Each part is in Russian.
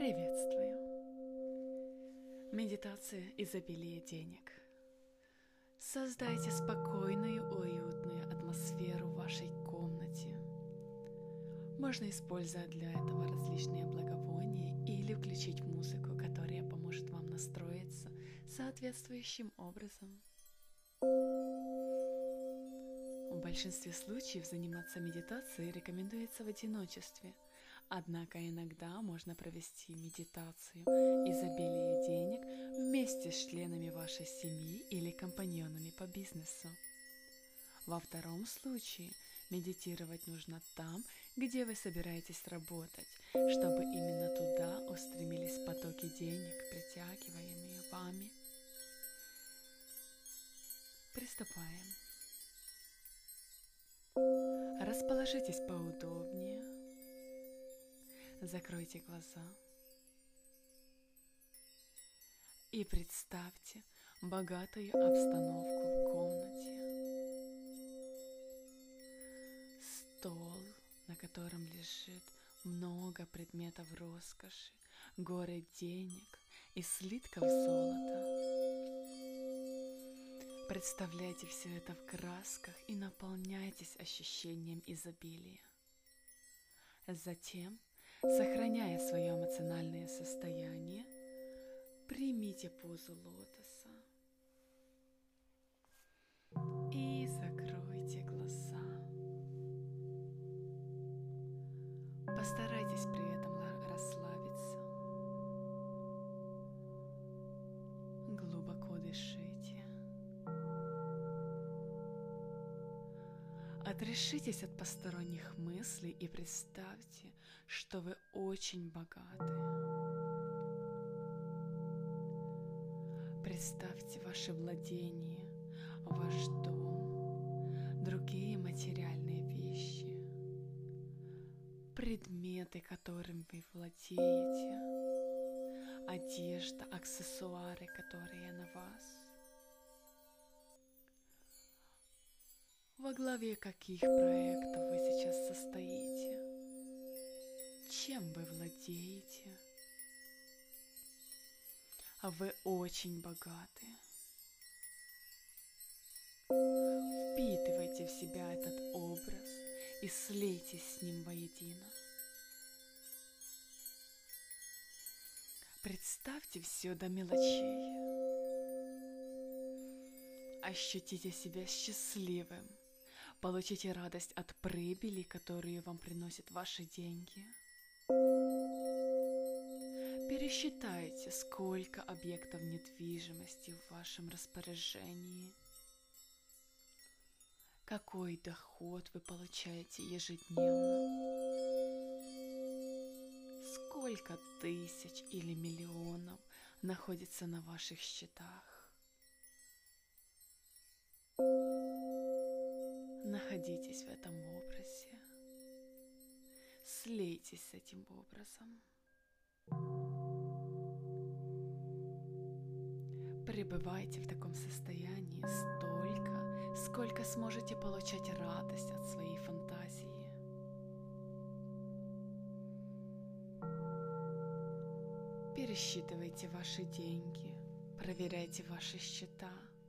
Приветствую! Медитация изобилия денег. Создайте спокойную, уютную атмосферу в вашей комнате. Можно использовать для этого различные благовония или включить музыку, которая поможет вам настроиться соответствующим образом. В большинстве случаев заниматься медитацией рекомендуется в одиночестве, однако иногда можно провести медитацию изобилия денег вместе с членами вашей семьи или компаньонами по бизнесу. Во втором случае медитировать нужно там, где вы собираетесь работать, чтобы именно туда устремились потоки денег, притягиваемые вами. Приступаем. Расположитесь поудобнее. Закройте глаза. И представьте богатую обстановку в комнате. Стол, на котором лежит много предметов роскоши, горы денег и слитков золота. Представляйте все это в красках и наполняйтесь ощущением изобилия. Затем, сохраняя свое эмоциональное состояние, примите позу лотоса Отрешитесь от посторонних мыслей и представьте, что вы очень богаты. Представьте ваше владение, ваш дом, другие материальные вещи, предметы, которым вы владеете, одежда, аксессуары, которые на вас – Во главе каких проектов вы сейчас состоите? Чем вы владеете? А вы очень богаты. Впитывайте в себя этот образ и слейтесь с ним воедино. Представьте все до мелочей. Ощутите себя счастливым – Получите радость от прибыли, которую вам приносят ваши деньги. Пересчитайте, сколько объектов недвижимости в вашем распоряжении. Какой доход вы получаете ежедневно? Сколько тысяч или миллионов находится на ваших счетах? Находитесь в этом образе. Слейтесь с этим образом. Пребывайте в таком состоянии столько, сколько сможете получать радость от своей фантазии. Пересчитывайте ваши деньги, проверяйте ваши счета –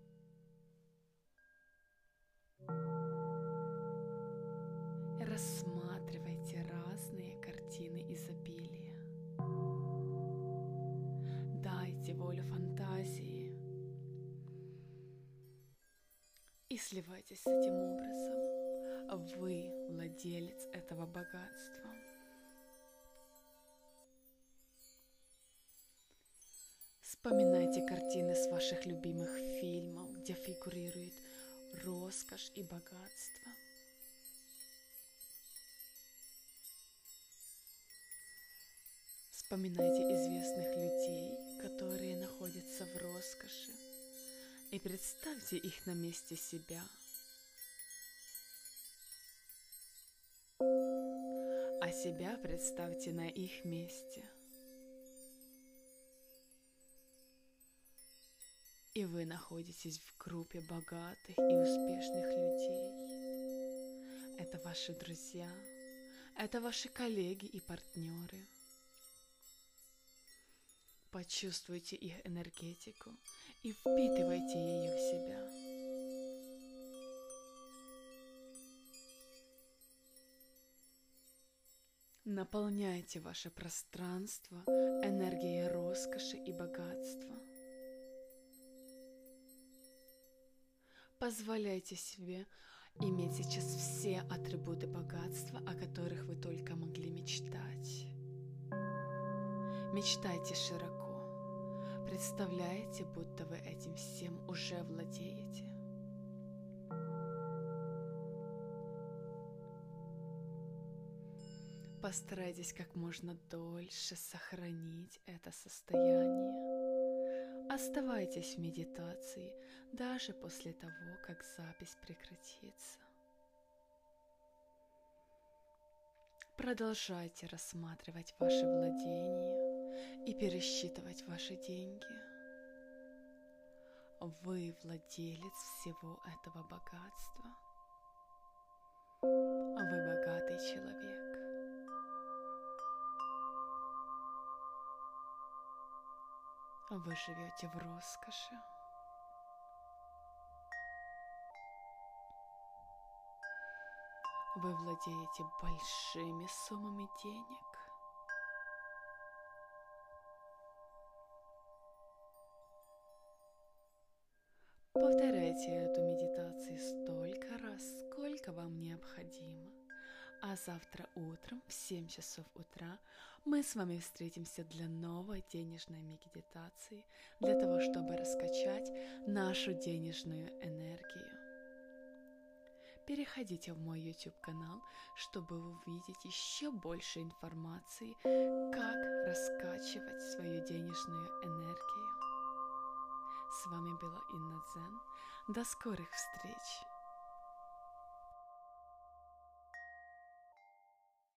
Рассматривайте разные картины изобилия. Дайте волю фантазии и сливайтесь с этим образом. Вы владелец этого богатства. Вспоминайте картины с ваших любимых фильмов, где фигурирует роскошь и богатство. Вспоминайте известных людей, которые находятся в роскоши, и представьте их на месте себя. А себя представьте на их месте. И вы находитесь в группе богатых и успешных людей. Это ваши друзья, это ваши коллеги и партнеры – Почувствуйте их энергетику и впитывайте ее в себя. Наполняйте ваше пространство энергией роскоши и богатства. Позволяйте себе иметь сейчас все атрибуты богатства, о которых вы только могли мечтать. Мечтайте широко. Представляете, будто вы этим всем уже владеете. Постарайтесь как можно дольше сохранить это состояние. Оставайтесь в медитации даже после того, как запись прекратится. Продолжайте рассматривать ваши владения и пересчитывать ваши деньги. Вы владелец всего этого богатства. Вы богатый человек. Вы живете в роскоши. Вы владеете большими суммами денег. Повторяйте эту медитацию столько раз, сколько вам необходимо. А завтра утром в 7 часов утра мы с вами встретимся для новой денежной медитации, для того, чтобы раскачать нашу денежную энергию. Переходите в мой YouTube канал, чтобы увидеть еще больше информации, как раскачивать свою денежную энергию. С вами была Инна Дзен. До скорых встреч!